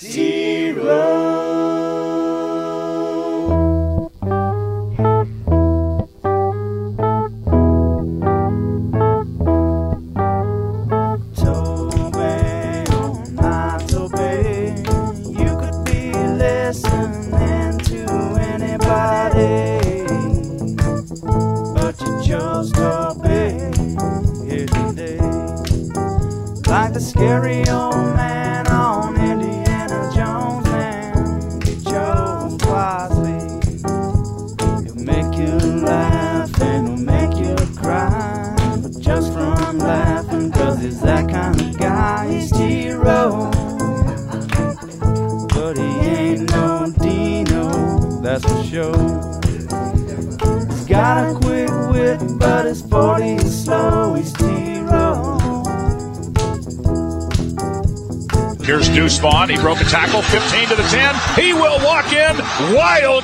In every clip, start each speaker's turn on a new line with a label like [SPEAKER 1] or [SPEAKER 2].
[SPEAKER 1] Toby,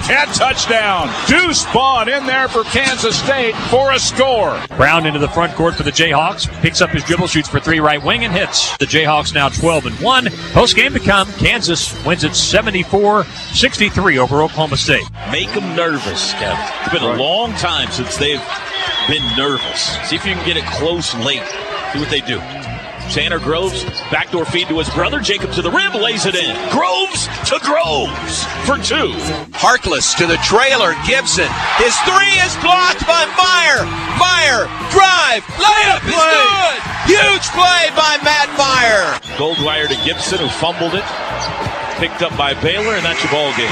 [SPEAKER 2] Wildcat touchdown. Deuce Vaughn in there for Kansas State for a score.
[SPEAKER 3] Brown into the front court for the Jayhawks. Picks up his dribble, shoots for three right wing, and hits. The Jayhawks now 12 and 1. Post game to come. Kansas wins it 74 63 over Oklahoma State.
[SPEAKER 4] Make them nervous, Kevin. It's been a long time since they've been nervous. See if you can get it close late. See what they do. Tanner Groves, backdoor feed to his brother. Jacob to the rim, lays it in. Groves to Groves for two.
[SPEAKER 5] Harkless to the trailer. Gibson. His three is blocked by Mayer. Mayer, drive, layup is good. Huge play by Matt Mayer.
[SPEAKER 4] Goldwire to Gibson, who fumbled it. Picked up by Baylor, and that's your ball game.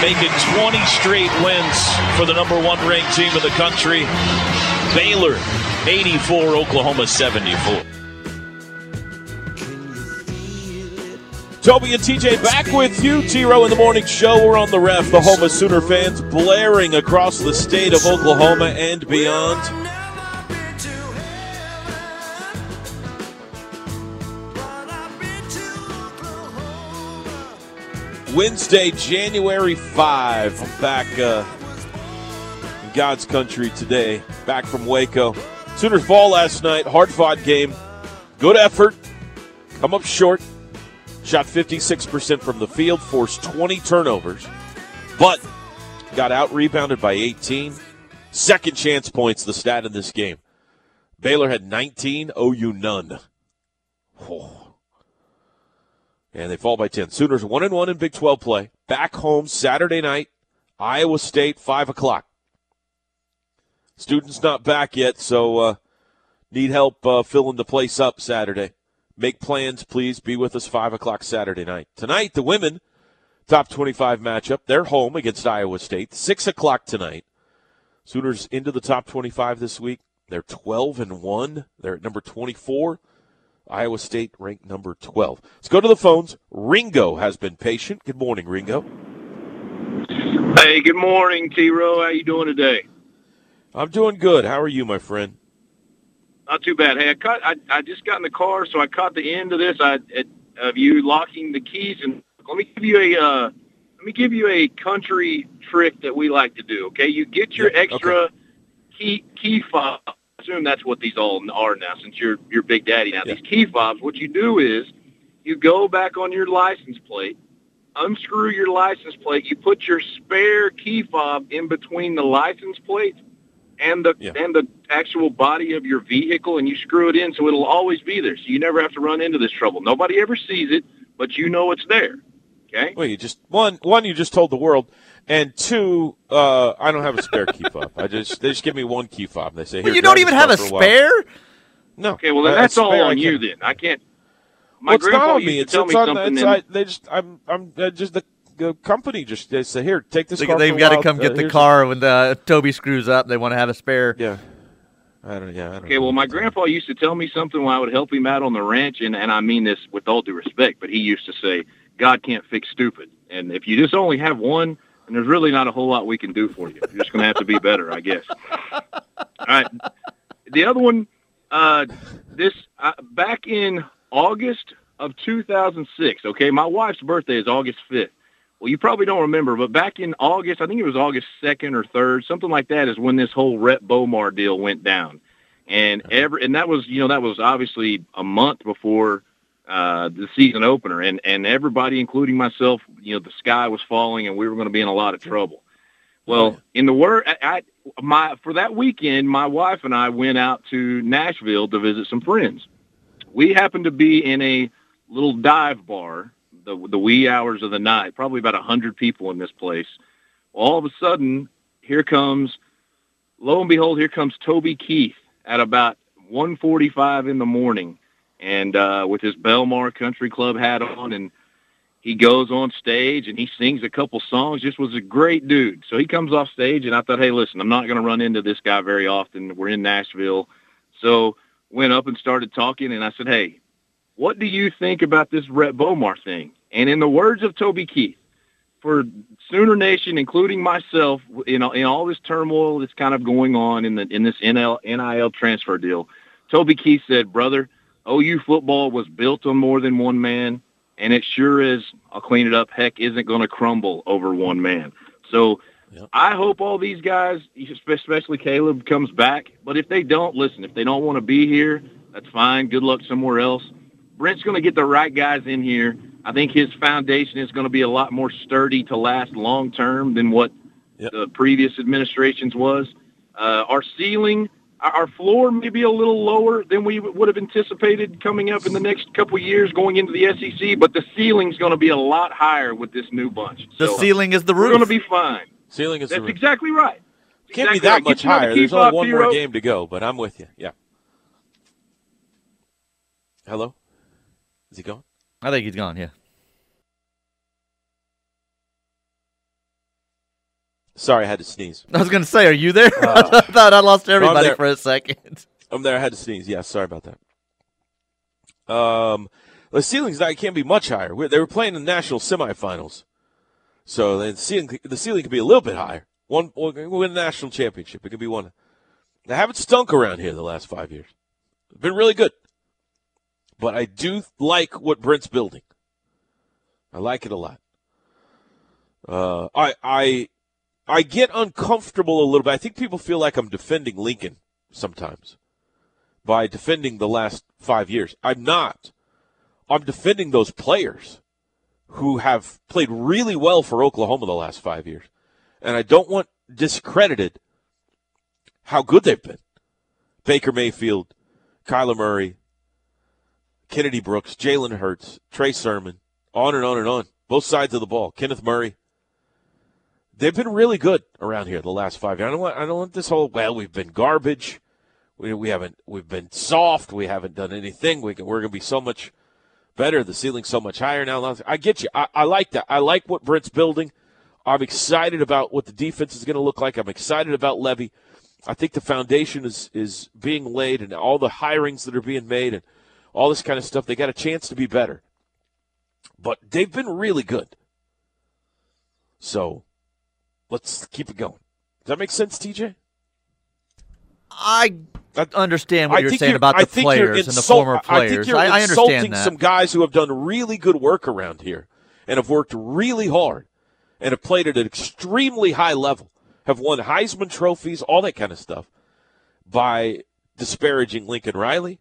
[SPEAKER 4] Making 20 straight wins for the number one ranked team in the country. Baylor 84, Oklahoma 74.
[SPEAKER 6] Toby and TJ back with you. T Row in the Morning Show. We're on the ref. The home of Sooner fans blaring across the state of Oklahoma and beyond. Wednesday, January 5. I'm back uh, in God's country today. Back from Waco. Sooners fall last night. Hard fought game. Good effort. Come up short. Shot 56% from the field, forced 20 turnovers, but got out rebounded by 18. Second chance points, the stat in this game. Baylor had 19, OU none. Oh. And they fall by 10. Sooners 1 and 1 in Big 12 play. Back home Saturday night, Iowa State, 5 o'clock. Students not back yet, so uh, need help uh, filling the place up Saturday. Make plans, please. Be with us 5 o'clock Saturday night. Tonight, the women, top 25 matchup. They're home against Iowa State. 6 o'clock tonight. Sooners into the top 25 this week. They're 12 and 1. They're at number 24. Iowa State ranked number 12. Let's go to the phones. Ringo has been patient. Good morning, Ringo.
[SPEAKER 7] Hey, good morning, T. Row. How you doing today?
[SPEAKER 6] I'm doing good. How are you, my friend?
[SPEAKER 7] Not too bad. Hey, I caught. I, I just got in the car, so I caught the end of this. I of you locking the keys, and let me give you a uh, let me give you a country trick that we like to do. Okay, you get your
[SPEAKER 6] Yeah,
[SPEAKER 7] extra key key fob. Assume that's what these all are now, since you're you're Big Daddy now.
[SPEAKER 6] Yeah.
[SPEAKER 7] These key fobs. What you do is you go back on your license plate, unscrew your license plate, you put your spare key fob in between the license plate and the
[SPEAKER 6] Yeah.
[SPEAKER 7] and the actual body of your vehicle and you screw it in so it'll always be there. So you never have to run into this trouble. Nobody ever sees it, but you know it's there. Okay?
[SPEAKER 6] Well, you just one one you just told the world, and two, uh, I don't have a spare key fob. I just they just give me one key fob. They say,
[SPEAKER 8] Well,
[SPEAKER 6] "Here,
[SPEAKER 8] you don't even have a
[SPEAKER 6] for while."
[SPEAKER 8] spare?
[SPEAKER 6] No.
[SPEAKER 7] Okay, well then that's all on you then. I can't my
[SPEAKER 6] Well, it's not on
[SPEAKER 7] used
[SPEAKER 6] me.
[SPEAKER 7] to
[SPEAKER 6] It's,
[SPEAKER 7] tell
[SPEAKER 6] it's
[SPEAKER 7] me
[SPEAKER 6] on.
[SPEAKER 7] something
[SPEAKER 6] It's, I, they just. I'm. I'm uh, just the, the company. Just they say, here, take this
[SPEAKER 8] They,
[SPEAKER 6] car.
[SPEAKER 8] they've got to
[SPEAKER 6] while.
[SPEAKER 8] come
[SPEAKER 6] Uh,
[SPEAKER 8] get the car when uh, Toby screws up. They want to have a spare.
[SPEAKER 6] Yeah. I don't. Yeah. I don't
[SPEAKER 7] Okay,
[SPEAKER 6] know.
[SPEAKER 7] well, my grandpa used to tell me something when I would help him out on the ranch, and, and I mean this with all due respect, but he used to say, God can't fix stupid. And if you just only have one, then there's really not a whole lot we can do for you. You're just going to have to be better, I guess. All right. The other one, uh, this uh, back in August of 2006, okay, my wife's birthday is August 5th. Well, you probably don't remember, but back in August, I think it was August 2nd or 3rd, something like that, is when this whole Rhett Bomar deal went down. And every and that was you know that was obviously a month before uh, the season opener, and and everybody, including myself, you know, the sky was falling, and we were going to be in a lot of trouble. Well, in the word, I, I my for that weekend, my wife and I went out to Nashville to visit some friends. We happened to be in a little dive bar, the the wee hours of the night, probably about a hundred people in this place. All of a sudden, here comes, lo and behold, here comes Toby Keith at about 1:45 in the morning, and uh, with his Belmar Country Club hat on, and he goes on stage and he sings a couple songs. Just was a great dude. So he comes off stage, and I thought, hey, listen, I'm not going to run into this guy very often. We're in Nashville, so went up and started talking, and I said, hey, what do you think about this Rhett Bomar thing? And in the words of Toby Keith, for Sooner Nation, including myself, know, in all this turmoil that's kind of going on in the in this NL, NIL transfer deal, Toby Keith said, "Brother, OU football was built on more than one man, and it sure is. I'll clean it up. Heck, isn't going to crumble over one man. So."
[SPEAKER 6] Yep.
[SPEAKER 7] I hope all these guys, especially Caleb, comes back. But if they don't, listen, if they don't want to be here, that's fine. Good luck somewhere else. Brent's going to get the right guys in here. I think his foundation is going to be a lot more sturdy to last long term than what
[SPEAKER 6] Yep.
[SPEAKER 7] the previous administrations was. Uh, our ceiling, our our floor may be a little lower than we would have anticipated coming up in the next couple years going into the SEC, but the ceiling's going to be a lot higher with this new bunch.
[SPEAKER 8] The
[SPEAKER 7] So,
[SPEAKER 8] ceiling is the roof.
[SPEAKER 7] we're going to be fine.
[SPEAKER 6] Ceiling is the
[SPEAKER 7] That's
[SPEAKER 6] roof.
[SPEAKER 7] exactly right.
[SPEAKER 6] Can't be that
[SPEAKER 7] right.
[SPEAKER 6] Much higher. There's only
[SPEAKER 7] fob,
[SPEAKER 6] one more game to go, but I'm with you. Yeah. Hello? Is he gone?
[SPEAKER 8] I think he's gone. Yeah.
[SPEAKER 6] Sorry, I had to sneeze.
[SPEAKER 8] I was going to say, are you there?
[SPEAKER 6] Uh,
[SPEAKER 8] I thought I lost everybody for a second.
[SPEAKER 6] I'm there. I had to sneeze. Yeah, sorry about that. Um, the ceiling's not, it can't be much higher. We- They were playing in the national semifinals, so the ceiling the ceiling could be a little bit higher. One we'll win a national championship. It could be one. They haven't stunk around here the last five years. It's been really good, but I do like what Brent's building. I like it a lot. Uh, I I I get uncomfortable a little bit. I think people feel like I'm defending Lincoln sometimes by defending the last five years. I'm not. I'm defending those players who have played really well for Oklahoma the last five years. And I don't want discredited how good they've been. Baker Mayfield, Kyler Murray, Kennedy Brooks, Jalen Hurts, Trey Sermon, on and on and on. Both sides of the ball. Kenneth Murray. They've been really good around here the last five years. I don't want I don't want this whole well, we've been garbage. We, we haven't we've been soft. We haven't done anything. We can, we're going to be so much better. The ceiling's so much higher now. I get you. I, I like that. I like what Brent's building. I'm excited about what the defense is going to look like. I'm excited about Lebby. I think the foundation is is being laid, and all the hirings that are being made, and all this kind of stuff. They got a chance to be better, but they've been really good. So let's keep it going. Does that make sense, TJ?
[SPEAKER 8] I understand what
[SPEAKER 6] I
[SPEAKER 8] you're saying
[SPEAKER 6] you're-
[SPEAKER 8] about the players and the
[SPEAKER 6] insult-
[SPEAKER 8] former
[SPEAKER 6] I think
[SPEAKER 8] players.
[SPEAKER 6] you're
[SPEAKER 8] I, I
[SPEAKER 6] insulting some guys who have done really good work around here and have worked really hard and have played at an extremely high level, have won Heisman trophies, all that kind of stuff, by disparaging Lincoln Riley.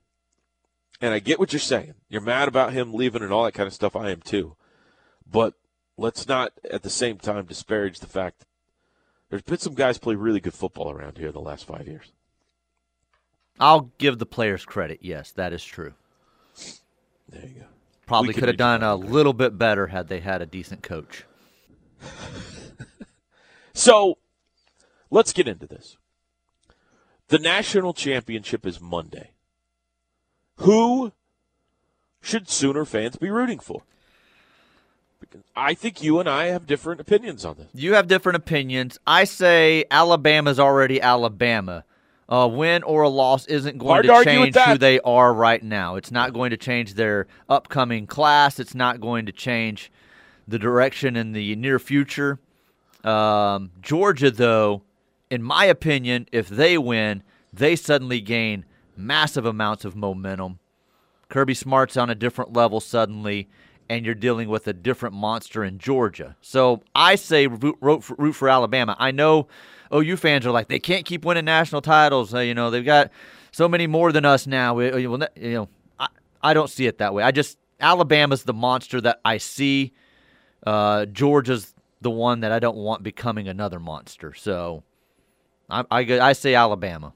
[SPEAKER 6] And I get what you're saying. You're mad about him leaving and all that kind of stuff. I am too. But let's not at the same time disparage the fact that there's been some guys play really good football around here the last five years.
[SPEAKER 8] I'll give the players credit. Yes, that is true.
[SPEAKER 6] There you go.
[SPEAKER 8] Probably could have done a little bit better had they had a decent coach.
[SPEAKER 6] So let's get into this. The national championship is Monday. Who should Sooner fans be rooting for? Because I think you and I have different opinions on this.
[SPEAKER 8] You have different opinions. I say Alabama's already Alabama. A win or a loss isn't going
[SPEAKER 6] Hard
[SPEAKER 8] to
[SPEAKER 6] to argue with
[SPEAKER 8] change who they are right now. It's not going to change their upcoming class. It's not going to change the direction in the near future. Um, Georgia, though, in my opinion, if they win, they suddenly gain massive amounts of momentum. Kirby Smart's on a different level suddenly, and you're dealing with a different monster in Georgia. So I say root, for, root for Alabama. I know OU fans are like they can't keep winning national titles. Uh, you know they've got so many more than us now. Ne- you know, I, I don't see it that way. I just Alabama's the monster that I see. Uh, Georgia's the one that I don't want becoming another monster. So I, I, I say Alabama.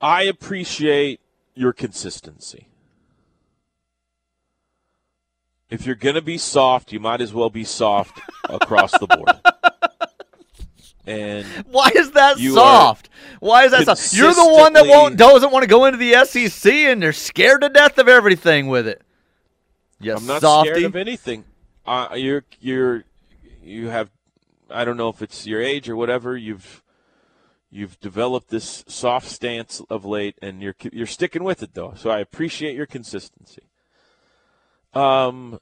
[SPEAKER 6] I appreciate your consistency. If you're going to be soft, you might as well be soft across the board. And
[SPEAKER 8] why is that soft? Why is that soft? You're the one that won't doesn't want to go into the SEC, and they're scared to death of everything with it. Yes,
[SPEAKER 6] I'm not
[SPEAKER 8] softy.
[SPEAKER 6] scared of anything. Uh, you're you're you have I don't know if it's your age or whatever. You've you've developed this soft stance of late, and you're you're sticking with it though. So I appreciate your consistency. Um,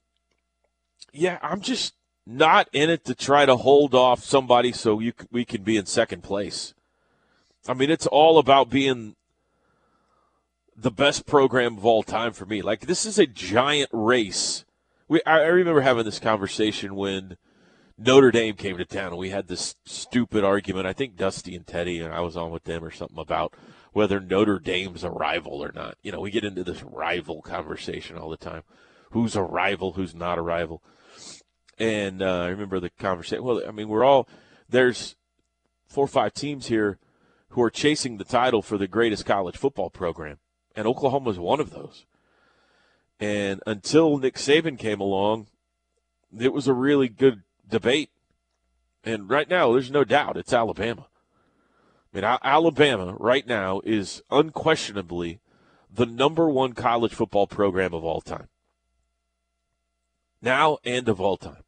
[SPEAKER 6] yeah, I'm just not in it to try to hold off somebody so you we can be in second place. I mean, it's all about being the best program of all time for me. Like this is a giant race. We I, I remember having this conversation when Notre Dame came to town and we had this stupid argument. I think Dusty and Teddy and I was on with them or something about whether Notre Dame's a rival or not. You know, we get into this rival conversation all the time. Who's a rival? Who's not a rival? And uh, I remember the conversation. Well, I mean, we're all there's four or five teams here who are chasing the title for the greatest college football program, and Oklahoma is one of those. And until Nick Saban came along, it was a really good debate. And right now, there's no doubt it's Alabama. I mean, Alabama right now is unquestionably the number one college football program of all time. Now and of all time.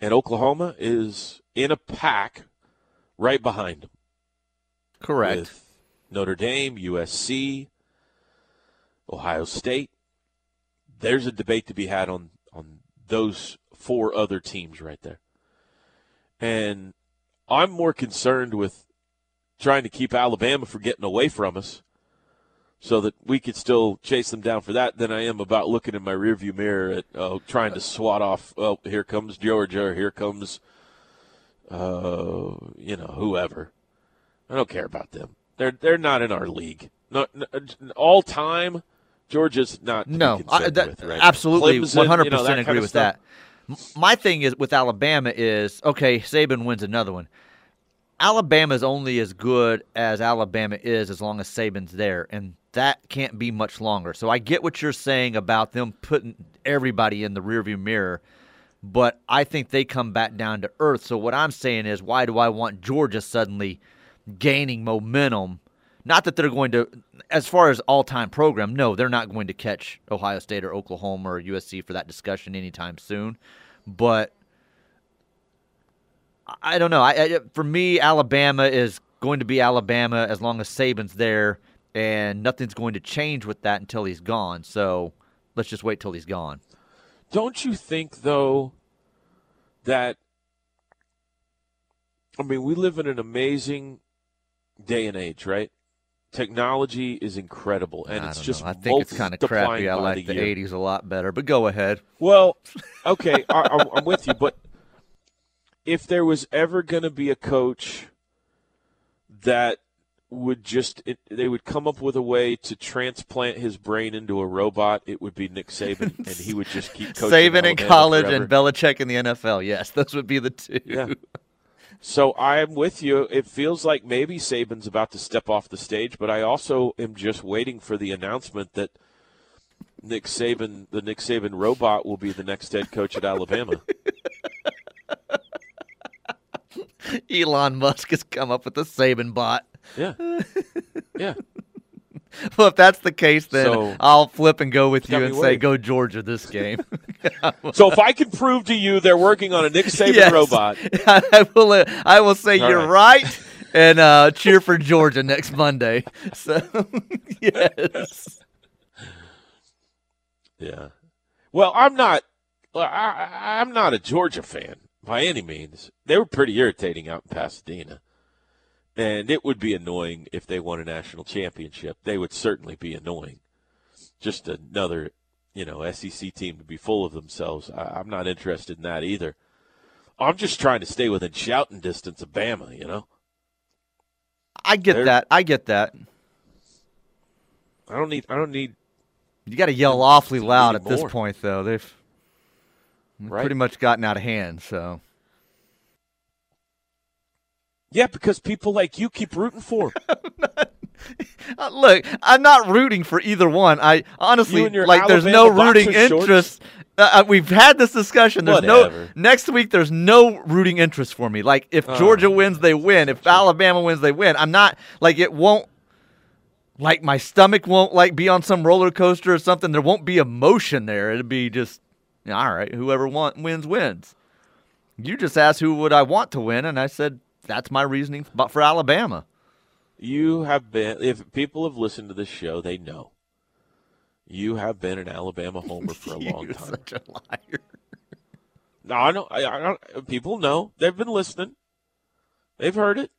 [SPEAKER 6] And Oklahoma is in a pack right behind them.
[SPEAKER 8] Correct.
[SPEAKER 6] With Notre Dame, USC, Ohio State. There's a debate to be had on on those four other teams right there. And I'm more concerned with trying to keep Alabama from getting away from us so that we could still chase them down for that than I am about looking in my rearview mirror at uh, trying to swat off, oh, here comes Georgia, or here comes, uh, you know, whoever. I don't care about them. They're they're not in our league. Not, all time, Georgia's not.
[SPEAKER 8] No, I, that, with, right absolutely, one hundred percent agree with that. My thing is with Alabama is okay. Saban wins another one. Alabama is only as good as Alabama is as long as Saban's there, and that can't be much longer. So I get what you're saying about them putting everybody in the rearview mirror, but I think they come back down to earth. So what I'm saying is, why do I want Georgia suddenly gaining momentum? Not that they're going to, as far as all-time program, no, they're not going to catch Ohio State or Oklahoma or USC for that discussion anytime soon. But I don't know. I, I, for me, Alabama is going to be Alabama as long as Saban's there, and nothing's going to change with that until he's gone. So let's just wait till he's gone.
[SPEAKER 6] Don't you think, though, that I mean, we live in an amazing day and age, right? Technology is incredible, and it's just.
[SPEAKER 8] Know. I think it's kind of crappy. I like the, the '80s a lot better, but go ahead.
[SPEAKER 6] Well, okay, I, I'm with you, but if there was ever going to be a coach that would just it, they would come up with a way to transplant his brain into a robot, it would be Nick Saban, and he would just keep coaching.
[SPEAKER 8] Saban in college forever. and Belichick in the NFL. Yes, those would be the two.
[SPEAKER 6] Yeah. So I'm with you. It feels like maybe Saban's about to step off the stage, but I also am just waiting for the announcement that Nick Saban, the Nick Saban robot, will be the next head coach at Alabama.
[SPEAKER 8] Elon Musk has come up with the Saban bot.
[SPEAKER 6] Yeah. Yeah.
[SPEAKER 8] well, if that's the case, then so, I'll flip and go with you and say go Georgia this game.
[SPEAKER 6] so if I can prove to you they're working on a Nick Saban yes. robot,
[SPEAKER 8] I will. Uh, I will say All you're right. right and uh, cheer for Georgia next Monday. So yes.
[SPEAKER 6] Yeah. Well, I'm not. I, I'm not a Georgia fan by any means. They were pretty irritating out in Pasadena. And it would be annoying if they won a national championship. They would certainly be annoying. Just another, you know, SEC team to be full of themselves. I, am not interested in that either. I'm just trying to stay within shouting distance of Bama, you know?
[SPEAKER 8] I get They're, that. I get that.
[SPEAKER 6] I don't need. I don't need.
[SPEAKER 8] You got to yell awfully loud at this point, though. They've
[SPEAKER 6] Right.
[SPEAKER 8] pretty much gotten out of hand. So
[SPEAKER 6] Yeah, because people like you keep rooting for.
[SPEAKER 8] Uh, look, I'm not rooting for either one. I honestly
[SPEAKER 6] You and your
[SPEAKER 8] like. There's no rooting interest. Uh, uh, we've had this discussion. There's
[SPEAKER 6] Whatever.
[SPEAKER 8] no next week. There's no rooting interest for me. Like if
[SPEAKER 6] Oh.
[SPEAKER 8] Georgia wins, they win. If Alabama wins, they win. I'm not like it won't. Like my stomach won't like be on some roller coaster or something. There won't be emotion there. It'd be just you know, all right. Whoever want, wins wins. You just asked who would I want to win, and I said that's my reasoning for for Alabama.
[SPEAKER 6] You have been. If people have listened to this show, they know. You have been an Alabama homer for a long
[SPEAKER 8] You're
[SPEAKER 6] time.
[SPEAKER 8] such a liar.
[SPEAKER 6] No, I don't. I, I don't. People know. They've been listening. They've heard it.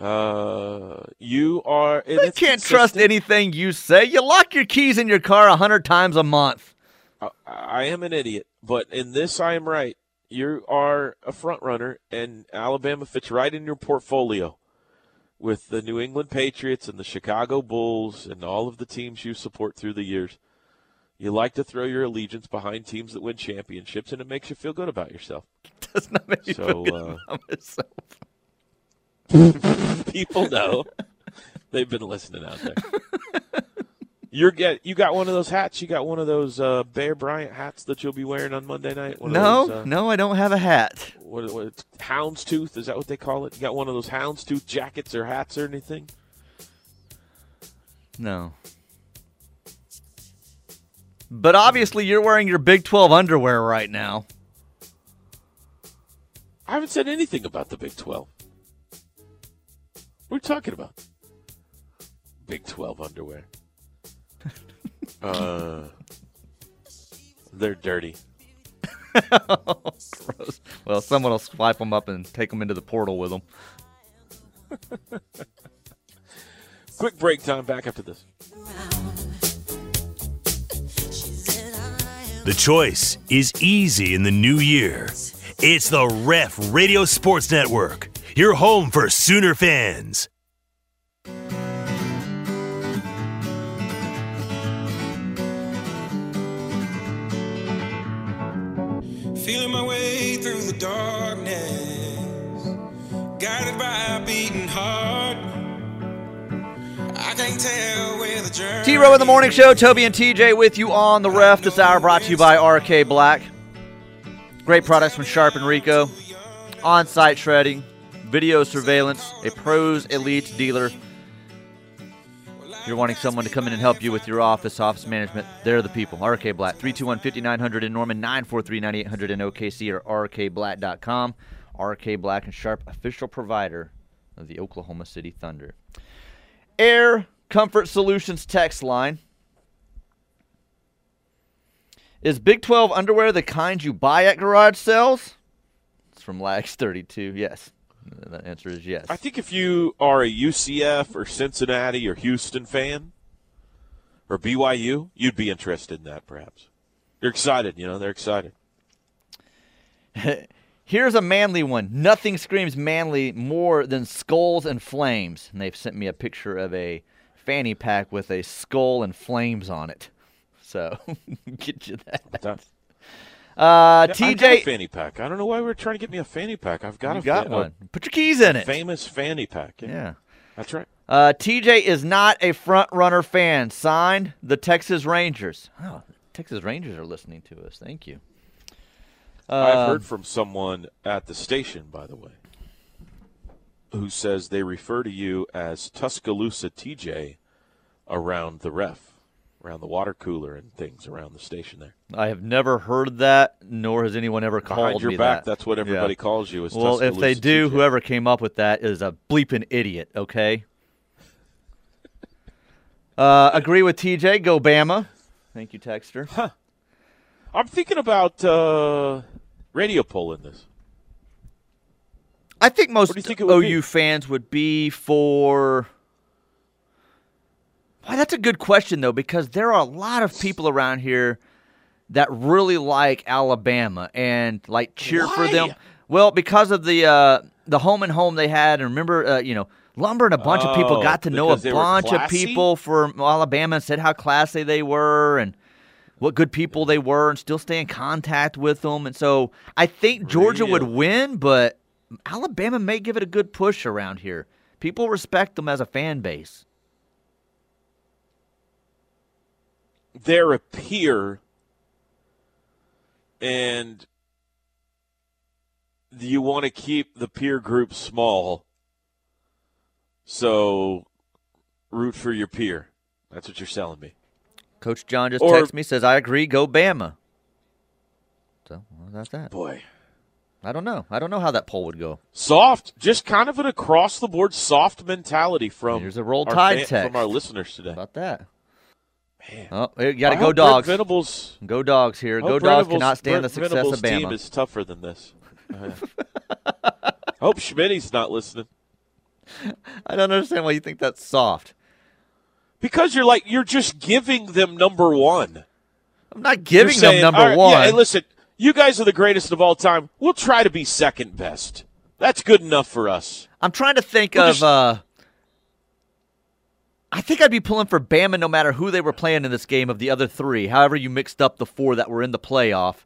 [SPEAKER 6] Uh, you are. it's
[SPEAKER 8] can't trust anything you say. You lock your keys in your car a hundred times a month.
[SPEAKER 6] I, I am an idiot, but in this I am right. You are a front runner, and Alabama fits right in your portfolio with the New England Patriots and the Chicago Bulls and all of the teams you support through the years. You like to throw your allegiance behind teams that win championships, and it makes you feel good about yourself.
[SPEAKER 8] Does not make me
[SPEAKER 6] So,
[SPEAKER 8] feel good
[SPEAKER 6] uh,
[SPEAKER 8] about myself.
[SPEAKER 6] People know they've been listening out there. You're get you got one of those hats. You got one of those uh, Bear Bryant hats that you'll be wearing on Monday night.
[SPEAKER 8] No,
[SPEAKER 6] those, uh,
[SPEAKER 8] no, I don't have a hat.
[SPEAKER 6] what, what it's houndstooth is that what they call it you got one of those houndstooth jackets or hats or anything
[SPEAKER 8] No. But obviously, you're wearing your Big 12 underwear right now.
[SPEAKER 6] i haven't said anything about the big 12 what are you talking about big 12 underwear uh they're dirty
[SPEAKER 8] Gross. Well, someone will swipe them up and take them into the portal with them.
[SPEAKER 6] quick break time back after this
[SPEAKER 9] The choice is easy in the new year. It's the Ref Radio Sports Network, your home for Sooner fans.
[SPEAKER 10] Feeling my way through the darkness, guided by a beating heart. I can't tell where the journey.
[SPEAKER 8] T Row in the Morning Show, Toby and TJ with you on the ref this hour, brought to you by RK Black. Great products from Sharp and Ricoh. On site shredding, video surveillance, a pros elite dealer. You're wanting someone to come in and help you with your office, office management, they're the people. RK Black, 321 5900 in Norman, 943 9800 in OKC, or rkblack.com. RK Black and Sharp, official provider of the Oklahoma City Thunder. Air Comfort Solutions text line. Is Big 12 underwear the kind you buy at garage sales? It's from Lags32. Yes. The answer is yes.
[SPEAKER 6] i think if you are a ucf or cincinnati or houston fan or byu you'd be interested in that perhaps you're excited you know they're excited
[SPEAKER 8] Here's a manly one. Nothing screams manly more than skulls and flames. And they've sent me a picture of a fanny pack with a skull and flames on it. So get you that. Uh,
[SPEAKER 6] Yeah, I got a
[SPEAKER 8] TJ,
[SPEAKER 6] fanny pack. I don't know why we're trying to get me a fanny pack. I've got
[SPEAKER 8] you
[SPEAKER 6] a
[SPEAKER 8] got
[SPEAKER 6] fa-
[SPEAKER 8] one. Put your keys in it.
[SPEAKER 6] famous fanny pack. Yeah,
[SPEAKER 8] Yeah.
[SPEAKER 6] that's right.
[SPEAKER 8] Uh, TJ is not a front runner fan. Signed, the Texas Rangers. Oh, Texas Rangers are listening to us. Thank you.
[SPEAKER 6] I've
[SPEAKER 8] Uh,
[SPEAKER 6] heard from someone at the station, by the way, who says they refer to you as Tuscaloosa TJ around the ref, around the water cooler and things around the station there.
[SPEAKER 8] I have never heard that, nor has anyone ever called
[SPEAKER 6] Behind your
[SPEAKER 8] me
[SPEAKER 6] back,
[SPEAKER 8] that.
[SPEAKER 6] that's what everybody
[SPEAKER 8] Yeah.
[SPEAKER 6] calls you.
[SPEAKER 8] Well, if they do,
[SPEAKER 6] TJ.
[SPEAKER 8] whoever came up with that is a bleeping idiot. Okay. Uh, agree with TJ. Go Bama. Thank you, Texter. Huh.
[SPEAKER 6] I'm thinking about uh, radio poll in this.
[SPEAKER 8] I think most
[SPEAKER 6] think
[SPEAKER 8] OU
[SPEAKER 6] be?
[SPEAKER 8] fans would be for. Why, that's a good question though, because there are a lot of people around here that really like Alabama and like cheer for them. Well, because of the uh, the home and home they had, and remember, uh, you know, Lumber and a bunch of people
[SPEAKER 6] Oh,
[SPEAKER 8] got to know a
[SPEAKER 6] because they were
[SPEAKER 8] bunch of people from Alabama and said how classy they were and what good people they were and still stay in contact with them. And so I think Georgia would win, but Alabama may give it a good push around here. People respect them as a fan base.
[SPEAKER 6] They're a peer and you want to keep the peer group small so root for your peer that's what you're selling me
[SPEAKER 8] Coach John just
[SPEAKER 6] Or-
[SPEAKER 8] texted me says I agree, go Bama. So well, that's that.
[SPEAKER 6] boy
[SPEAKER 8] I don't know. I don't know how that poll would go.
[SPEAKER 6] soft just kind of an across the board soft mentality from
[SPEAKER 8] Here's a Roll
[SPEAKER 6] our
[SPEAKER 8] Tide
[SPEAKER 6] fan-
[SPEAKER 8] text.
[SPEAKER 6] from our listeners today
[SPEAKER 8] How about that?
[SPEAKER 6] Man.
[SPEAKER 8] Oh, you got to go
[SPEAKER 6] hope Brent
[SPEAKER 8] dogs.
[SPEAKER 6] Venables
[SPEAKER 8] Go dogs here. Go dogs
[SPEAKER 6] Venables-
[SPEAKER 8] cannot stand the success
[SPEAKER 6] Venables'
[SPEAKER 8] of Bama.
[SPEAKER 6] team is tougher than this Uh, hope Schmitty's not listening
[SPEAKER 8] I don't understand why you think that's soft.
[SPEAKER 6] Because you're like you're just giving them number one.
[SPEAKER 8] I'm not giving
[SPEAKER 6] You're
[SPEAKER 8] them
[SPEAKER 6] saying,
[SPEAKER 8] number
[SPEAKER 6] "All right,
[SPEAKER 8] one.
[SPEAKER 6] Yeah, hey, listen, you guys are the greatest of all time. We'll try to be second best. That's good enough for us.
[SPEAKER 8] I'm trying to think
[SPEAKER 6] We'll
[SPEAKER 8] of.
[SPEAKER 6] just-
[SPEAKER 8] uh I think I'd be pulling for Bama no matter who they were playing in this game of the other three. However, you mixed up the four that were in the playoff.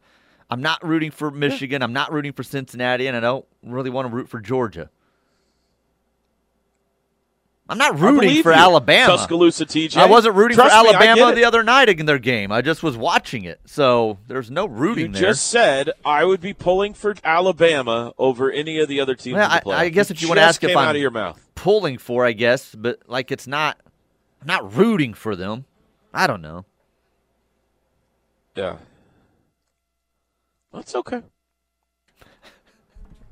[SPEAKER 8] I'm not rooting for Michigan. I'm not rooting for Cincinnati, and I don't really want to root for Georgia. I'm not rooting for
[SPEAKER 6] you,
[SPEAKER 8] Alabama.
[SPEAKER 6] Tuscaloosa TJ.
[SPEAKER 8] I wasn't rooting
[SPEAKER 6] Trust
[SPEAKER 8] for
[SPEAKER 6] me,
[SPEAKER 8] Alabama
[SPEAKER 6] it.
[SPEAKER 8] the other night in their game. I just was watching it. So there's no
[SPEAKER 6] You
[SPEAKER 8] rooting there.
[SPEAKER 6] just said I would be pulling for Alabama over any of the other teams.
[SPEAKER 8] Well,
[SPEAKER 6] in the
[SPEAKER 8] I- I guess
[SPEAKER 6] It
[SPEAKER 8] if you wanna ask if
[SPEAKER 6] came
[SPEAKER 8] I'm-
[SPEAKER 6] out of your mouth.
[SPEAKER 8] pulling for, I guess, but like it's not I'm not rooting for them. I don't know.
[SPEAKER 6] Yeah, that's okay.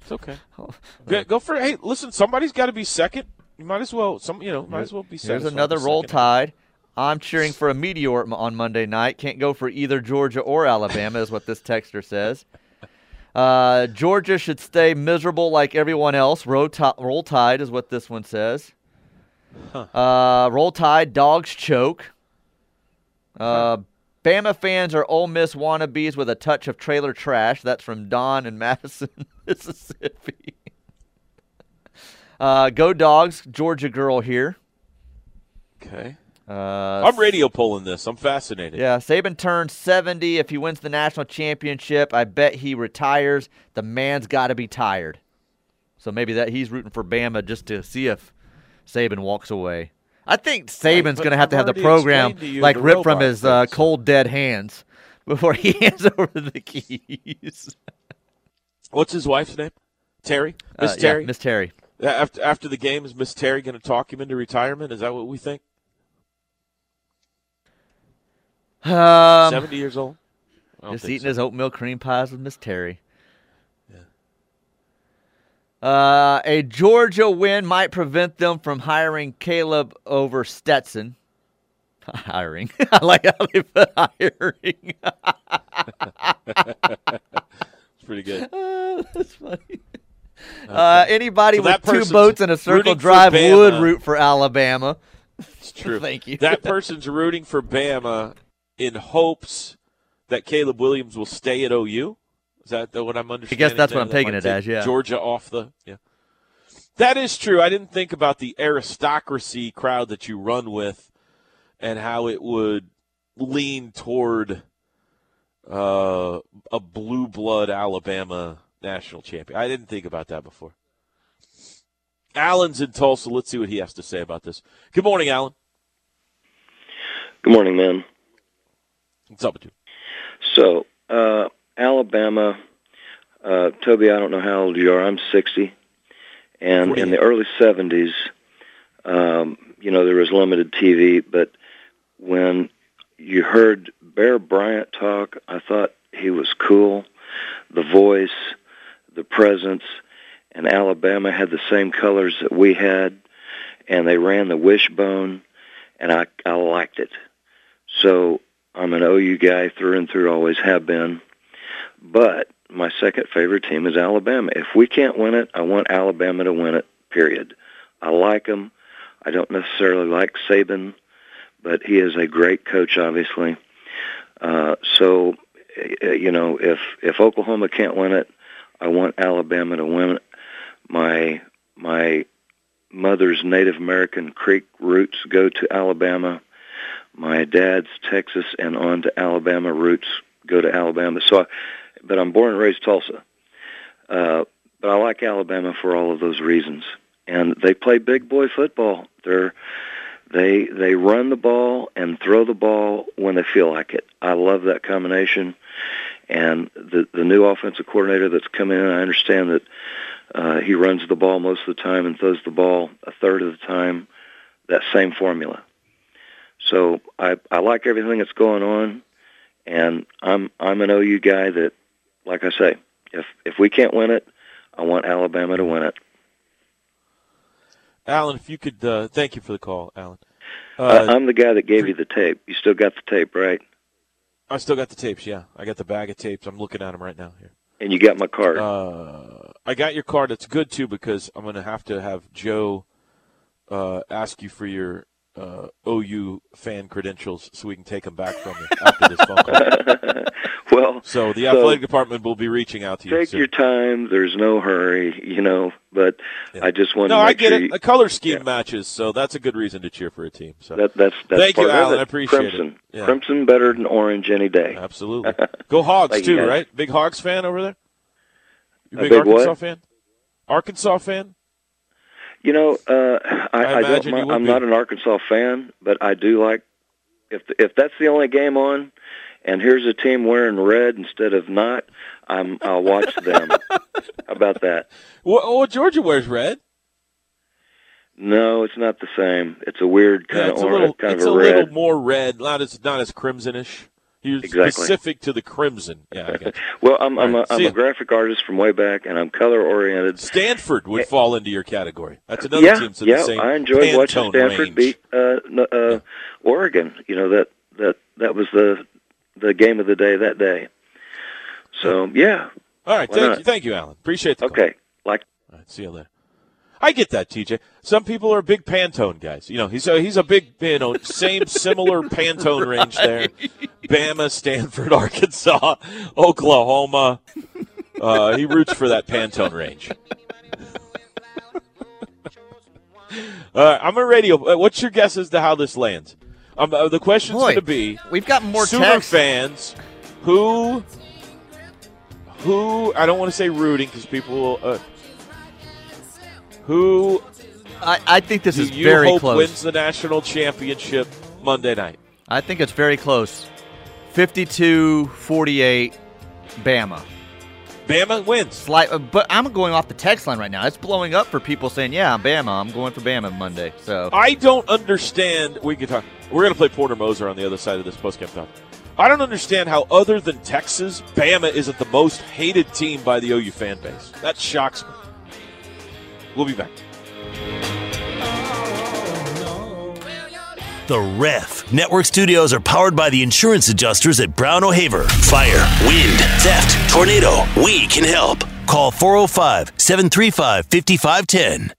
[SPEAKER 6] It's okay. Go, go for Hey, listen, somebody's got to be second. You might as well. Some, you know, might as well be.
[SPEAKER 8] second.
[SPEAKER 6] There's
[SPEAKER 8] another roll
[SPEAKER 6] second.
[SPEAKER 8] tide. I'm cheering for a meteor on Monday night. Can't go for either Georgia or Alabama, is what this texter says. Uh, Georgia should stay miserable like everyone else. Roll, ti- roll tide is what this one says. Uh, roll tide, dogs choke. Uh, Bama fans are Ole Miss wannabes with a touch of trailer trash. That's from Don in Madison, Mississippi. Uh, go dogs, Georgia girl here.
[SPEAKER 6] Okay.
[SPEAKER 8] Uh,
[SPEAKER 6] I'm radio pulling this. I'm fascinated.
[SPEAKER 8] Yeah, Saban turns 70. If he wins the national championship, I bet he retires. The man's got to be tired. So maybe that he's rooting for Bama just to see if Saban walks away. I think Saban's
[SPEAKER 6] but
[SPEAKER 8] going to have to
[SPEAKER 6] I've
[SPEAKER 8] have the program
[SPEAKER 6] to
[SPEAKER 8] like
[SPEAKER 6] the
[SPEAKER 8] ripped from his uh, cold dead hands before he hands over the keys.
[SPEAKER 6] What's his wife's name? Terry.
[SPEAKER 8] Uh,
[SPEAKER 6] Miss
[SPEAKER 8] yeah,
[SPEAKER 6] Terry.
[SPEAKER 8] Miss Terry.
[SPEAKER 6] After after the game, is Miss Terry going to talk him into retirement? Is that what we think?
[SPEAKER 8] Um,
[SPEAKER 6] Seventy years old.
[SPEAKER 8] Just eating
[SPEAKER 6] so.
[SPEAKER 8] his oatmeal cream pies with Miss Terry. Uh, a Georgia win might prevent them from hiring Caleb over Stetson. hiring. I like how they put hiring.
[SPEAKER 6] It's pretty good.
[SPEAKER 8] Uh, that's funny. Uh, anybody
[SPEAKER 6] So
[SPEAKER 8] with two boats and a circle drive would root for Alabama.
[SPEAKER 6] It's true.
[SPEAKER 8] Thank you.
[SPEAKER 6] that person's rooting for Bama in hopes that Caleb Williams will stay at OU. Is that the- what I'm understanding?
[SPEAKER 8] I guess that's what? I'm
[SPEAKER 6] That
[SPEAKER 8] taking it as, yeah.
[SPEAKER 6] Georgia off the yeah. That is true. I didn't think about the aristocracy crowd that you run with, and how it would lean toward uh, a blue blood Alabama national champion. I didn't think about that before. Alan's in Tulsa. Let's see what he has to say about this. Good morning, Alan.
[SPEAKER 11] Good morning, man.
[SPEAKER 6] What's up with you?
[SPEAKER 11] So, uh, Alabama, uh, Toby, I don't know how old you are. I'm 60. And in the early 70s, um, you know, there was limited TV, but when you heard Bear Bryant talk, I thought he was cool. The voice, the presence, and Alabama had the same colors that we had, and they ran the wishbone, and I, I liked it. So I'm an OU guy through and through, always have been. But my second favorite team is Alabama. If we can't win it, I want Alabama to win it, period. I like them. I don't necessarily like Saban, but he is a great coach, obviously. Uh, so, uh, you know, if, if Oklahoma can't win it, I want Alabama to win it. My, my mother's Native American Creek roots go to Alabama. My dad's Texas and on to Alabama roots go to Alabama. So, I, but I'm born and raised Tulsa. Uh, but I like Alabama for all of those reasons. And they play big boy football. They're they they run the ball and throw the ball when they feel like it. I love that combination. And the the new offensive coordinator that's come in, I understand that uh, he runs the ball most of the time and throws the ball a third of the time. That same formula. So I I like everything that's going on, and I'm I'm an OU guy that, like I say, if if we can't win it, I want Alabama to win it.
[SPEAKER 6] Alan, if you could, uh, thank you for the call, Alan. Uh,
[SPEAKER 11] I'm the guy that gave you the tape. You still got the tape, right?
[SPEAKER 6] I still got the tapes. Yeah, I got the bag of tapes. I'm looking at them right now here.
[SPEAKER 11] And you got my card.
[SPEAKER 6] Uh, I got your card. It's good too because I'm going to have to have Joe uh, ask you for your uh, OU fan credentials so we can take them back from you after this phone call.
[SPEAKER 11] well,
[SPEAKER 6] so the
[SPEAKER 11] so
[SPEAKER 6] athletic department will be reaching out to you.
[SPEAKER 11] Take
[SPEAKER 6] soon.
[SPEAKER 11] your time. There's no hurry, you know. But I just wanted
[SPEAKER 6] No,
[SPEAKER 11] to
[SPEAKER 6] I get
[SPEAKER 11] sure
[SPEAKER 6] it.
[SPEAKER 11] you-
[SPEAKER 6] The color scheme matches, so that's a good reason to cheer for a team. So
[SPEAKER 11] that that's that's
[SPEAKER 6] thank you, Alan. I appreciate
[SPEAKER 11] Crimson.
[SPEAKER 6] it. Yeah.
[SPEAKER 11] Crimson better than orange any day.
[SPEAKER 6] Absolutely. Go Hogs too, right? Big Hogs fan over there. You big,
[SPEAKER 11] big
[SPEAKER 6] Arkansas
[SPEAKER 11] what?
[SPEAKER 6] fan? Arkansas fan?
[SPEAKER 11] You know, uh, I,
[SPEAKER 6] I,
[SPEAKER 11] I don't,
[SPEAKER 6] you
[SPEAKER 11] I'm
[SPEAKER 6] be.
[SPEAKER 11] not an Arkansas fan, but I do like if if that's the only game on, and here's a team wearing red instead of not, I'm I'll watch them. How about that?
[SPEAKER 6] Well, well, Georgia wears red.
[SPEAKER 11] No, it's not the same. It's a weird kind
[SPEAKER 6] Yeah,
[SPEAKER 11] of
[SPEAKER 6] a
[SPEAKER 11] orange,
[SPEAKER 6] little,
[SPEAKER 11] kind
[SPEAKER 6] it's
[SPEAKER 11] of
[SPEAKER 6] a
[SPEAKER 11] a red.
[SPEAKER 6] little more red, not as not as crimsonish. You're
[SPEAKER 11] Exactly.
[SPEAKER 6] specific to the crimson. Yeah.
[SPEAKER 11] Well, I'm I'm, a,
[SPEAKER 6] right,
[SPEAKER 11] I'm a graphic artist from way back, and I'm color oriented.
[SPEAKER 6] Stanford would fall into your category. That's another
[SPEAKER 11] yeah,
[SPEAKER 6] team
[SPEAKER 11] yeah.
[SPEAKER 6] the
[SPEAKER 11] I enjoyed watching Stanford
[SPEAKER 6] range.
[SPEAKER 11] beat uh, uh, Oregon. You know that that that was the the game of the day that day. So yeah.
[SPEAKER 6] All right,
[SPEAKER 11] Why
[SPEAKER 6] thank
[SPEAKER 11] not?
[SPEAKER 6] you, thank you, Alan. Appreciate the
[SPEAKER 11] Okay, like
[SPEAKER 6] All right, see you later. I get that, TJ. Some people are big Pantone guys. You know, he's a he's a big you know same similar Pantone range there. Bama, Stanford, Arkansas, Oklahoma. Uh, he roots for that Pantone range. Right, I'm a radio. uh, What's your guess as to how this lands? Um, uh, the question's going to be:
[SPEAKER 8] we've got more
[SPEAKER 6] Sooner
[SPEAKER 8] text.
[SPEAKER 6] fans who who I don't want to say rooting because people. Uh, who
[SPEAKER 8] I, I think this
[SPEAKER 6] do
[SPEAKER 8] is
[SPEAKER 6] you
[SPEAKER 8] very
[SPEAKER 6] hope
[SPEAKER 8] close.
[SPEAKER 6] wins the national championship Monday night?
[SPEAKER 8] I think it's very close. 52-48 Bama.
[SPEAKER 6] Bama wins.
[SPEAKER 8] Slight, uh, but I'm going off the text line right now. It's blowing up for people saying, "Yeah, I'm Bama. I'm going for Bama Monday." So
[SPEAKER 6] I don't understand. We could talk. We're going to play Porter Moser on the other side of this postgame talk. I don't understand how, other than Texas, Bama isn't the most hated team by the OU fan base. That shocks me. We'll be back.
[SPEAKER 9] The Ref Network studios are powered by the insurance adjusters at Brown O'Haver. Fire, wind, theft, tornado. We can help. Call 405 735 5510.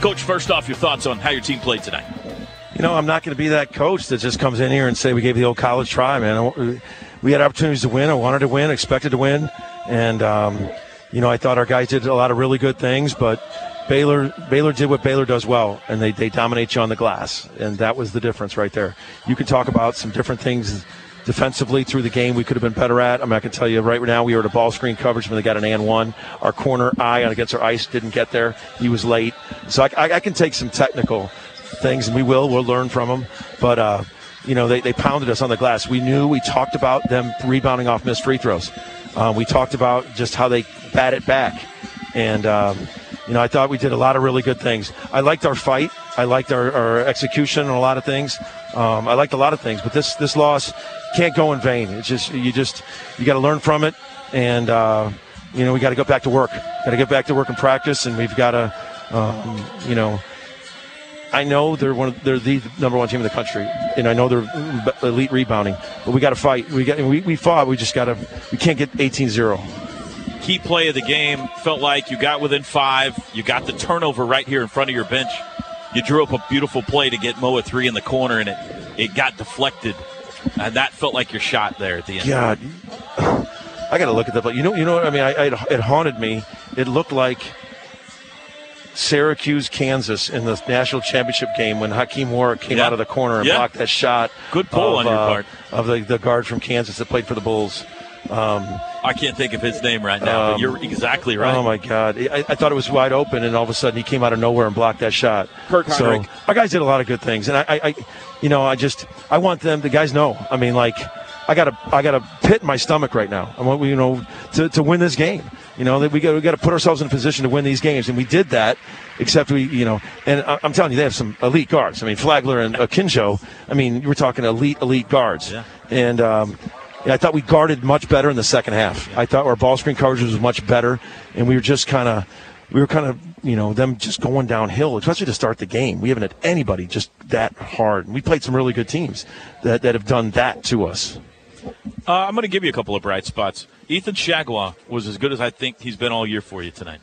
[SPEAKER 4] Coach, first off, your thoughts on how your team played tonight.
[SPEAKER 12] You know, I'm not going to be that coach that just comes in here and say we gave the old college try, man. We had opportunities to win. I wanted to win, expected to win, and um, you know, I thought our guys did a lot of really good things, but Baylor Baylor did what Baylor does well, and they they dominate you on the glass, and that was the difference right there. You can talk about some different things defensively through the game we could have been better at. I mean, I can tell you right now we were at a ball screen coverage when they got an and one. Our corner eye against our ice didn't get there. He was late, so I, I, I can take some technical things, and we will. We'll learn from them. But uh, you know, they, they pounded us on the glass. We knew. We talked about them rebounding off missed free throws. Uh, we talked about just how they bat it back, and um, you know, I thought we did a lot of really good things. I liked our fight. I liked our, our execution on a lot of things. Um, I liked a lot of things, but this this loss can't go in vain. It's just you just you got to learn from it, and uh, you know we got to go back to work. Got to get back to work and practice, and we've got to um, you know I know they're one of, they're the number one team in the country, and I know they're elite rebounding. But we got to fight. We got we, we fought. We just got to we can't get 18-0.
[SPEAKER 4] Key play of the game felt like you got within five. You got the turnover right here in front of your bench. You drew up a beautiful play to get Moa three in the corner, and it it got deflected, and that felt like your shot there at the end.
[SPEAKER 12] God, I got to look at that. But you know, you know what I mean. I, I, it haunted me. It looked like Syracuse, Kansas in the national championship game when Hakim Warrick came
[SPEAKER 4] Yeah.
[SPEAKER 12] out of the corner and
[SPEAKER 4] Yeah.
[SPEAKER 12] blocked that shot.
[SPEAKER 4] Good pull
[SPEAKER 12] of,
[SPEAKER 4] on your
[SPEAKER 12] uh,
[SPEAKER 4] part.
[SPEAKER 12] of the, the guard from Kansas that played for the Bulls. Um,
[SPEAKER 4] I can't think of his name right now,
[SPEAKER 12] Um,
[SPEAKER 4] but you're exactly right.
[SPEAKER 12] Oh my God! I, I thought it was wide open, and all of a sudden he came out of nowhere and blocked that shot.
[SPEAKER 6] Kirk
[SPEAKER 12] so our guys did a lot of good things, and I, I, I, you know, I just I want them. The guys know. I mean, like I got a I got a pit in my stomach right now. I want you know to, to win this game. You know we got we got to put ourselves in a position to win these games, and we did that. Except we, you know, and I- I'm telling you, they have some elite guards. I mean, Flagler and uh, Kinjo. I mean, you were talking elite, elite guards.
[SPEAKER 4] Yeah.
[SPEAKER 12] And um, I thought we guarded much better in the second half. Yeah. I thought our ball screen coverage was much better, and we were just kind of, we were kind of, you know, them just going downhill, especially to start the game. We haven't had anybody just that hard. And we played some really good teams that, that have done that to us.
[SPEAKER 4] Uh, I'm going to give you a couple of bright spots. Ethan Chargois was as good as I think he's been all year for you tonight.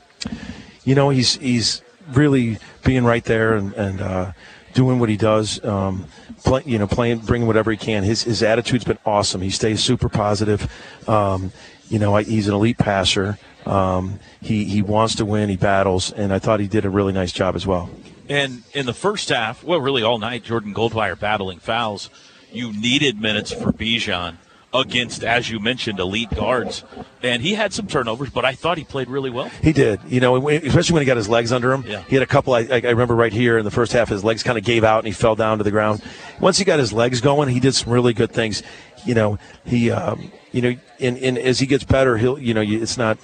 [SPEAKER 12] you know he's he's really being right there and, and uh, doing what he does. Um, play, you know, playing, bringing whatever he can. His his attitude's been awesome. He stays super positive. Um, you know, I, he's an elite passer. Um, he he wants to win. He battles, and I thought he did a really nice job as well.
[SPEAKER 4] And in the first half, well, really all night, Jordan Goldwire battling fouls. You needed minutes for Bijan against, as you mentioned, elite guards. And he had some turnovers, but I thought he played really well.
[SPEAKER 12] He did, you know, especially when he got his legs under him.
[SPEAKER 4] Yeah.
[SPEAKER 12] He had a couple. I, I remember right here in the first half, his legs kind of gave out and he fell down to the ground. Once he got his legs going, he did some really good things. You know, he, um, you know, and, and as he gets better, he'll, you know, it's not,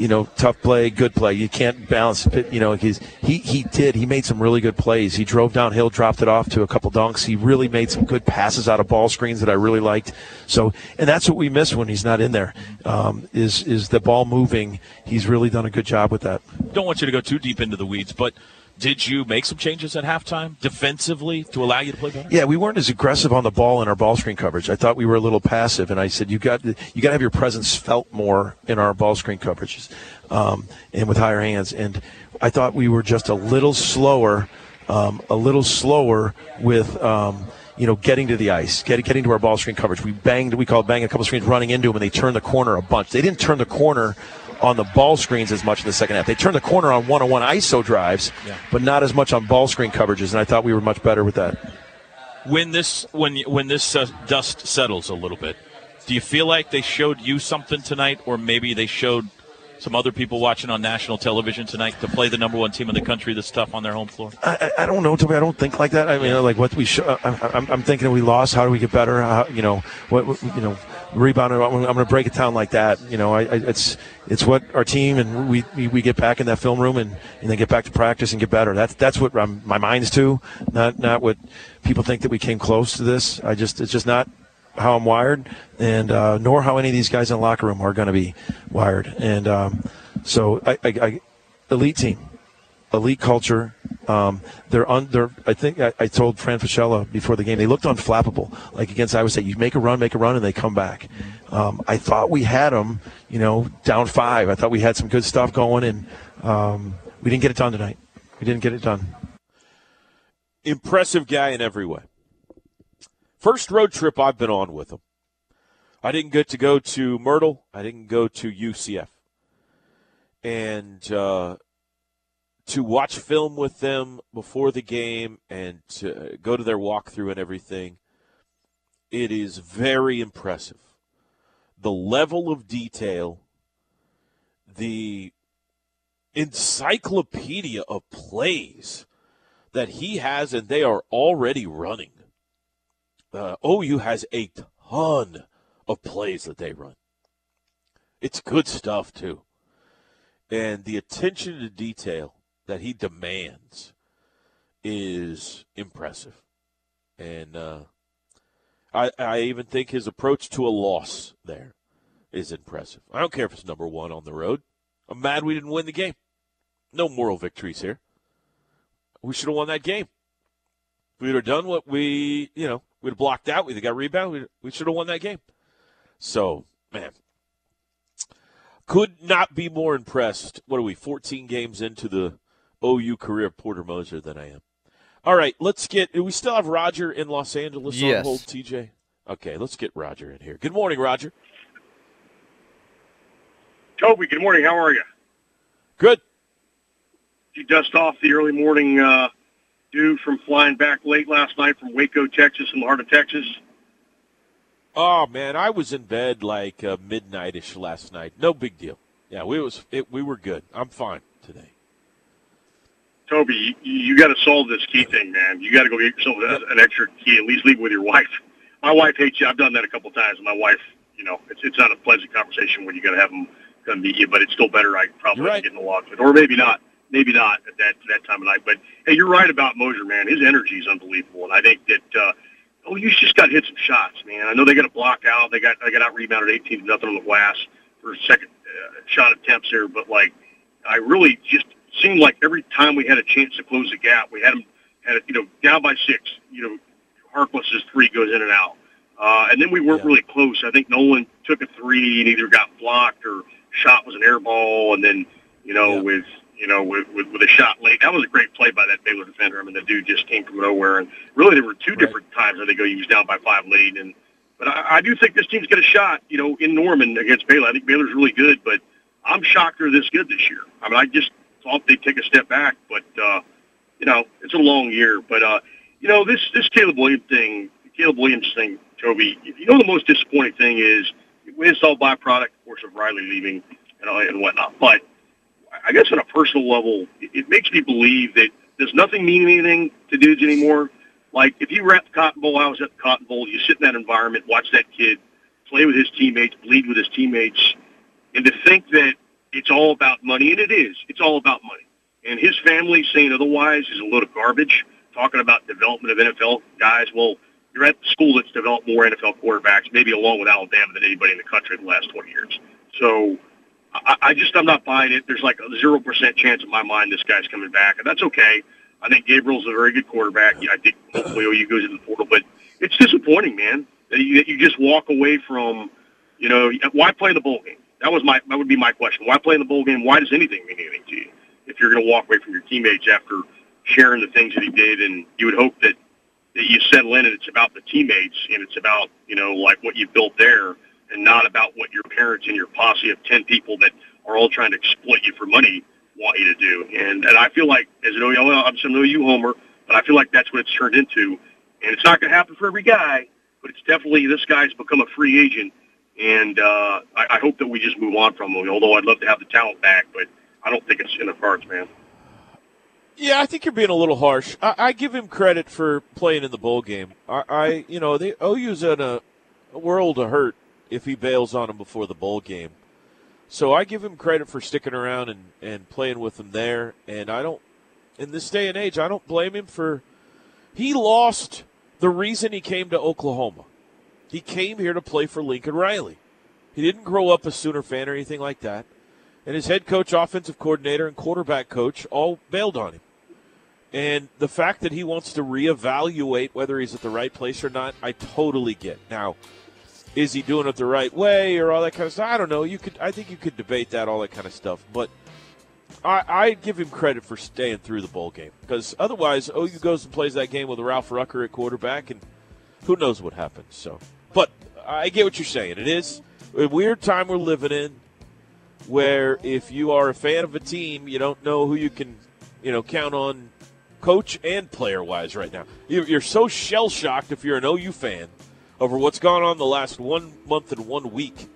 [SPEAKER 12] you know, tough play, good play. You can't balance. You know, he's he he did. He made some really good plays. He drove downhill, dropped it off to a couple dunks. He really made some good passes out of ball screens that I really liked. So, and that's what we miss when he's not in there. Um, is is the ball moving? He's really done a good job with that.
[SPEAKER 4] Don't want you to go too deep into the weeds, but did you make some changes at halftime defensively to allow you to play better?
[SPEAKER 12] Yeah, we weren't as aggressive on the ball in our ball screen coverage. I thought we were a little passive, and I said you got you got to have your presence felt more in our ball screen coverages, um, and with higher hands. And I thought we were just a little slower, um, a little slower with. Um, you know, getting to the ice, getting getting to our ball screen coverage. We banged, we called banging a couple screens, running into them, and they turned the corner a bunch. They didn't turn the corner on the ball screens as much in the second half. They turned the corner on one-on-one ISO drives,
[SPEAKER 4] Yeah.
[SPEAKER 12] but not as much on ball screen coverages. And I thought we were much better with that.
[SPEAKER 4] When this when when this uh, dust settles a little bit, do you feel like they showed you something tonight, or maybe they showed some other people watching on national television tonight to play the number one team in the country this tough on their home floor?
[SPEAKER 12] I, I don't know, Toby. I don't think like that. I mean, like what we should. I'm, I'm, thinking we lost. How do we get better? How, you know, what, you know, rebound. I'm going to break it down like that. You know, I, I, it's it's what our team and we, we we get back in that film room and, and then get back to practice and get better. That's that's what I'm, my mind's to. Not not what people think that we came close to this. I just it's just not how I'm wired, and uh, nor how any of these guys in the locker room are going to be wired. And um, so, I, I, I, elite team, elite culture. Um, they're un, they're, I think I, I told Fran Fraschilla before the game they looked unflappable. Like against Iowa State, you make a run, make a run, and they come back. Um, I thought we had them, you know, down five. I thought we had some good stuff going, and um, we didn't get it done tonight. We didn't get it done.
[SPEAKER 6] Impressive guy in every way. First road trip I've been on with them. I didn't get to go to Myrtle. I didn't go to UCF. And uh, to watch film with them before the game and to go to their walkthrough and everything, it is very impressive. The level of detail, the encyclopedia of plays that he has, and they are already running. Uh, OU has a ton of plays that they run. It's good stuff, too. And the attention to detail that he demands is impressive. And uh, I, I even think his approach to a loss there is impressive. I don't care if it's number one on the road. I'm mad we didn't win the game. No moral victories here. We should have won that game. If we'd have done what we, you know, we'd have blocked out. We'd have got rebound. We, we should have won that game. So, man, could not be more impressed. What are we, 14 games into the OU career of Porter Moser than I am. All right, let's get. Do we still have Roger in Los Angeles
[SPEAKER 8] Yes.
[SPEAKER 6] on hold, TJ? Okay, let's get Roger in here. Good morning, Roger.
[SPEAKER 13] Toby, good morning. How are you?
[SPEAKER 6] Good.
[SPEAKER 13] Did you dust off the early morning uh, dew from flying back late last night from Waco, Texas, in the heart of Texas?
[SPEAKER 6] Oh man, I was in bed like uh, midnightish last night. No big deal. Yeah, we was it, we were good. I'm fine today.
[SPEAKER 13] Toby, you, you got to solve this key thing, man. You got to go get yourself a- an extra key. At least leave it with your wife. My wife hates you. I've done that a couple times. My wife, you know, it's it's not a pleasant conversation when you got to have them come meet you, but it's still better. I probably
[SPEAKER 6] right.
[SPEAKER 13] get in the with, or maybe not. Maybe not at that that time of night. But hey, you're right about Moser, man. His energy is unbelievable, and I think that. uh Oh, you just got to hit some shots, man. I know they got a block out. They got they got out rebounded eighteen to nothing on the glass for second uh, shot attempts there, but like I really just seemed like every time we had a chance to close the gap, we had them had it, you know down by six. You know, Harkless's three goes in and out, uh, and then we weren't really close. I think Noland took a three and either got blocked or shot was an air ball, and then you know with you know with, with with a shot late. That was a great play by that Baylor defender. I mean, the dude just came from nowhere, and really there were two different times I think he was down by five late, and but I, I do think this team's got a shot. You know, in Norman against Baylor, I think Baylor's really good, but I'm shocked they're this good this year. I mean, I just thought they'd take a step back, but uh, you know, it's a long year. But uh, you know, this this Caleb Williams thing, Caleb Williams thing, Toby. You know, the most disappointing thing is it's all byproduct, of course, of Riley leaving and, all- and whatnot. But I guess on a personal level, it, it makes me believe that does nothing mean anything to dudes anymore. Like if you were at the Cotton Bowl, I was at the Cotton Bowl. You sit in that environment, watch that kid play with his teammates, bleed with his teammates, and to think that it's all about money, and it is. It's all about money. And his family saying otherwise is a load of garbage. Talking about development of NFL guys. Well, you're at the school that's developed more NFL quarterbacks, maybe along with Alabama than anybody in the country in the last 20 years. So I, just I'm not buying it. There's like a zero percent chance in my mind this guy's coming back, and that's okay. I think Gabriel's a very good quarterback. I think hopefully OU goes into the portal, but it's disappointing, man, that you, that you just walk away from. You know, why play the bowl game? That was my that would be my question. Why play in the bowl game? Why does anything mean anything to you if you're going to walk away from your teammates after sharing the things that he did? And you would hope that that you settle in and it's about the teammates and it's about you know like what you built there and not about what your parents and your posse of 10 people that are all trying to exploit you for money want you to do. And and I feel like as an OU, I'm some OU homer, but I feel like that's what it's turned into. And it's not going to happen for every guy, but it's definitely this guy's become a free agent. And uh, I, I hope that we just move on from him. Although I'd love to have the talent back, but I don't think it's in the cards, man.
[SPEAKER 6] Yeah, I think you're being a little harsh. I, I give him credit for playing in the bowl game. I, I you know, they OU's in a, a world of hurt if he bails on him before the bowl game. So I give him credit for sticking around and, and playing with him there. And I don't, in this day and age, I don't blame him for. He lost the reason he came to Oklahoma. He came here to play for Lincoln Riley. He didn't grow up a Sooner fan or anything like that. And his head coach, offensive coordinator, and quarterback coach all bailed on him. And the fact that he wants to reevaluate whether he's at the right place or not, I totally get. Now, is he doing it the right way or all that kind of stuff? I don't know. You could, I think you could debate that, all that kind of stuff. But I, I give him credit for staying through the bowl game because otherwise, OU goes and plays that game with Ralph Rucker at quarterback, and who knows what happens. So, but I get what you're saying. It is a weird time we're living in, where if you are a fan of a team, you don't know who you can, you know, count on, coach and player wise right now. You're, you're so shell shocked if you're an OU fan over what's gone on the last one month and one week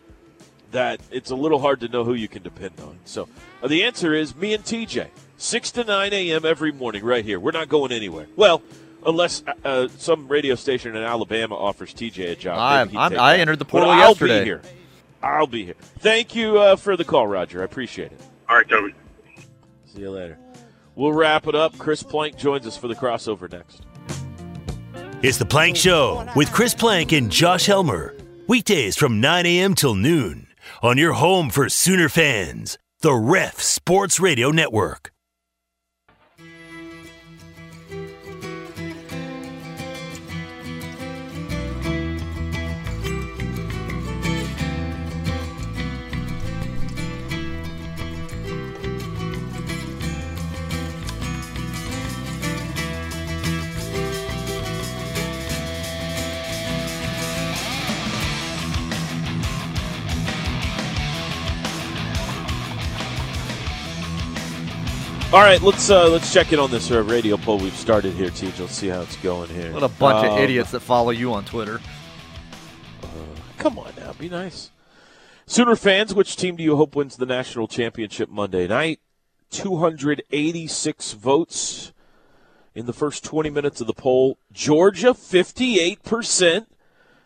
[SPEAKER 6] that it's a little hard to know who you can depend on. So uh, the answer is me and TJ, 6 to 9 a.m. every morning right here. We're not going anywhere. Well, unless uh, uh, some radio station in Alabama offers TJ a job.
[SPEAKER 8] I-
[SPEAKER 6] Maybe he'd
[SPEAKER 8] I'm- I entered the
[SPEAKER 6] But
[SPEAKER 8] portal
[SPEAKER 6] I'll be here. I'll be here. Thank you uh, for the call, Roger. I appreciate it.
[SPEAKER 13] All right, Toby.
[SPEAKER 6] See you later. We'll wrap it up. Chris Plank joins us for the crossover next.
[SPEAKER 9] It's the Plank Show with Chris Plank and Josh Helmer. Weekdays from 9 a.m. till noon on your home for Sooner fans, the Ref Sports Radio Network.
[SPEAKER 6] All right, let's uh, let's check in on this uh, radio poll we've started here, Teach. Let's see how it's going here.
[SPEAKER 8] What a bunch of
[SPEAKER 6] Um,
[SPEAKER 8] idiots that follow you on Twitter.
[SPEAKER 6] Come on now, be nice. Sooner fans, which team do you hope wins the national championship Monday night? 286 votes in the first 20 minutes of the poll. Georgia, 58%.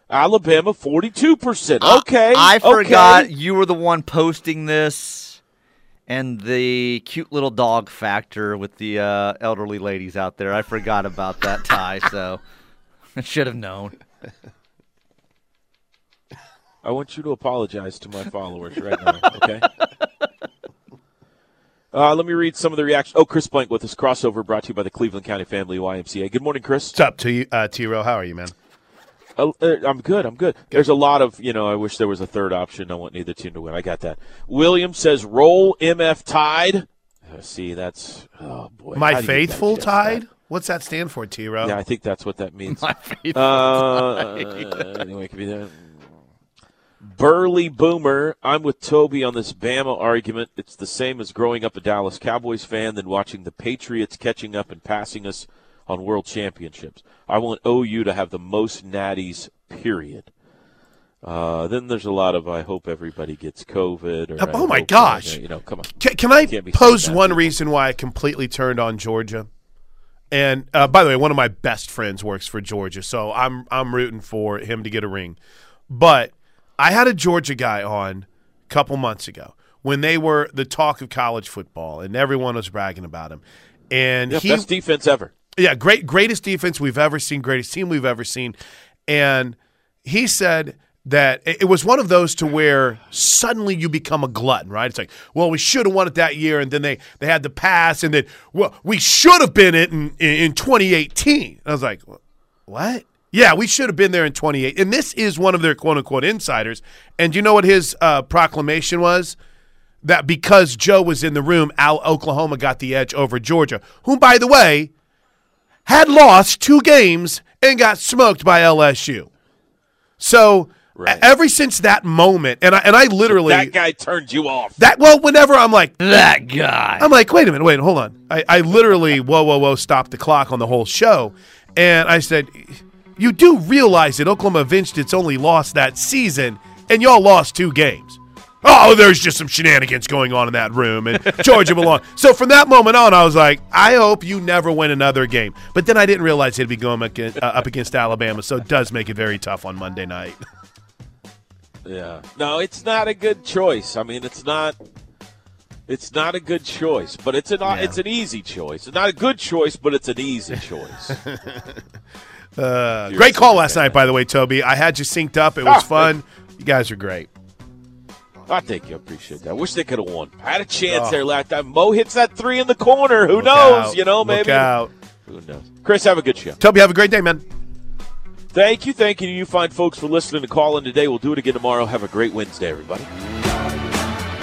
[SPEAKER 6] Alabama, 42%. Okay.
[SPEAKER 8] I
[SPEAKER 6] okay.
[SPEAKER 8] forgot you were the one posting this and the cute little dog factor with the uh, elderly ladies out there. I forgot about that tie, so I should have known.
[SPEAKER 6] I want you to apologize to my followers right now, okay? Uh, let me read some of the reactions. Oh, Chris Plank with us. Crossover brought to you by the Cleveland County Family YMCA. Good morning, Chris.
[SPEAKER 14] What's up, T uh, T-Row? How are you, man?
[SPEAKER 6] Uh, uh, I'm good. I'm good. There's a lot of, you know, I wish there was a third option. I want neither team to win. I got that. William says, roll MF Tide. Uh, see, that's, oh, boy.
[SPEAKER 14] My
[SPEAKER 6] How do you
[SPEAKER 14] faithful tide?
[SPEAKER 6] that?
[SPEAKER 14] What's that stand for, T-Row?
[SPEAKER 6] Yeah, I think that's what that means.
[SPEAKER 8] My faithful
[SPEAKER 6] Uh, anyway, it could be that. Burley Boomer, I'm with Toby on this Bama argument. It's the same as growing up a Dallas Cowboys fan than watching the Patriots catching up and passing us on world championships. I want OU to have the most natties, period. Uh, then there's a lot of I hope everybody gets COVID. Or I
[SPEAKER 14] oh my
[SPEAKER 6] uh,
[SPEAKER 14] gosh!
[SPEAKER 6] You know, come on.
[SPEAKER 14] Can, can I pose one
[SPEAKER 6] people.
[SPEAKER 14] reason why I completely turned on Georgia? And uh, by the way, one of my best friends works for Georgia, so I'm I'm rooting for him to get a ring. But I had a Georgia guy on a couple months ago when they were the talk of college football, and everyone was bragging about him. And
[SPEAKER 6] Yeah,
[SPEAKER 14] he,
[SPEAKER 6] best defense ever.
[SPEAKER 14] Yeah, great, greatest defense we've ever seen, greatest team we've ever seen. And he said that it was one of those to where suddenly you become a glutton, right? It's like, well, we should have won it that year, and then they they had the pass, and then well, we should have been it in in 2018. I was like, what? Yeah, we should have been there in 28. And this is one of their quote unquote insiders. And you know what his uh, proclamation was? That because Joe was in the room, Al- Oklahoma got the edge over Georgia, who, by the way, had lost two games and got smoked by LSU. So e- ever since that moment, and I, and I literally
[SPEAKER 6] That guy turned you off.
[SPEAKER 14] that well, whenever I'm like
[SPEAKER 8] that guy,
[SPEAKER 14] I'm like, wait a minute, wait, hold on. I, I literally whoa, whoa, whoa, stopped the clock on the whole show, and I said, you do realize that Oklahoma avenged its only loss that season, and y'all lost two games. Oh, there's just some shenanigans going on in that room, and Georgia belong. So from that moment on, I was like, I hope you never win another game. But then I didn't realize he'd be going against, uh, up against Alabama, so it does make it very tough on Monday night.
[SPEAKER 6] Yeah. No, it's not a good choice. I mean, it's not. It's not a good choice, but it's an it's an easy choice. It's not a good choice, but it's an easy choice.
[SPEAKER 14] Uh, great call last night, by the way, Toby. I had you synced up. It was
[SPEAKER 6] Ah,
[SPEAKER 14] fun. You guys are great.
[SPEAKER 6] I think you appreciate that. Wish they could have won. I had a chance
[SPEAKER 14] Oh.
[SPEAKER 6] there last time. Mo hits that three in the corner. Who
[SPEAKER 14] Look
[SPEAKER 6] knows?
[SPEAKER 14] out.
[SPEAKER 6] You know, maybe.
[SPEAKER 14] Look out.
[SPEAKER 6] Who knows? Chris, have a good show.
[SPEAKER 14] Toby, have a great day, man.
[SPEAKER 6] Thank you, thank you to you fine folks for listening and calling today. We'll do it again tomorrow. Have a great Wednesday, everybody.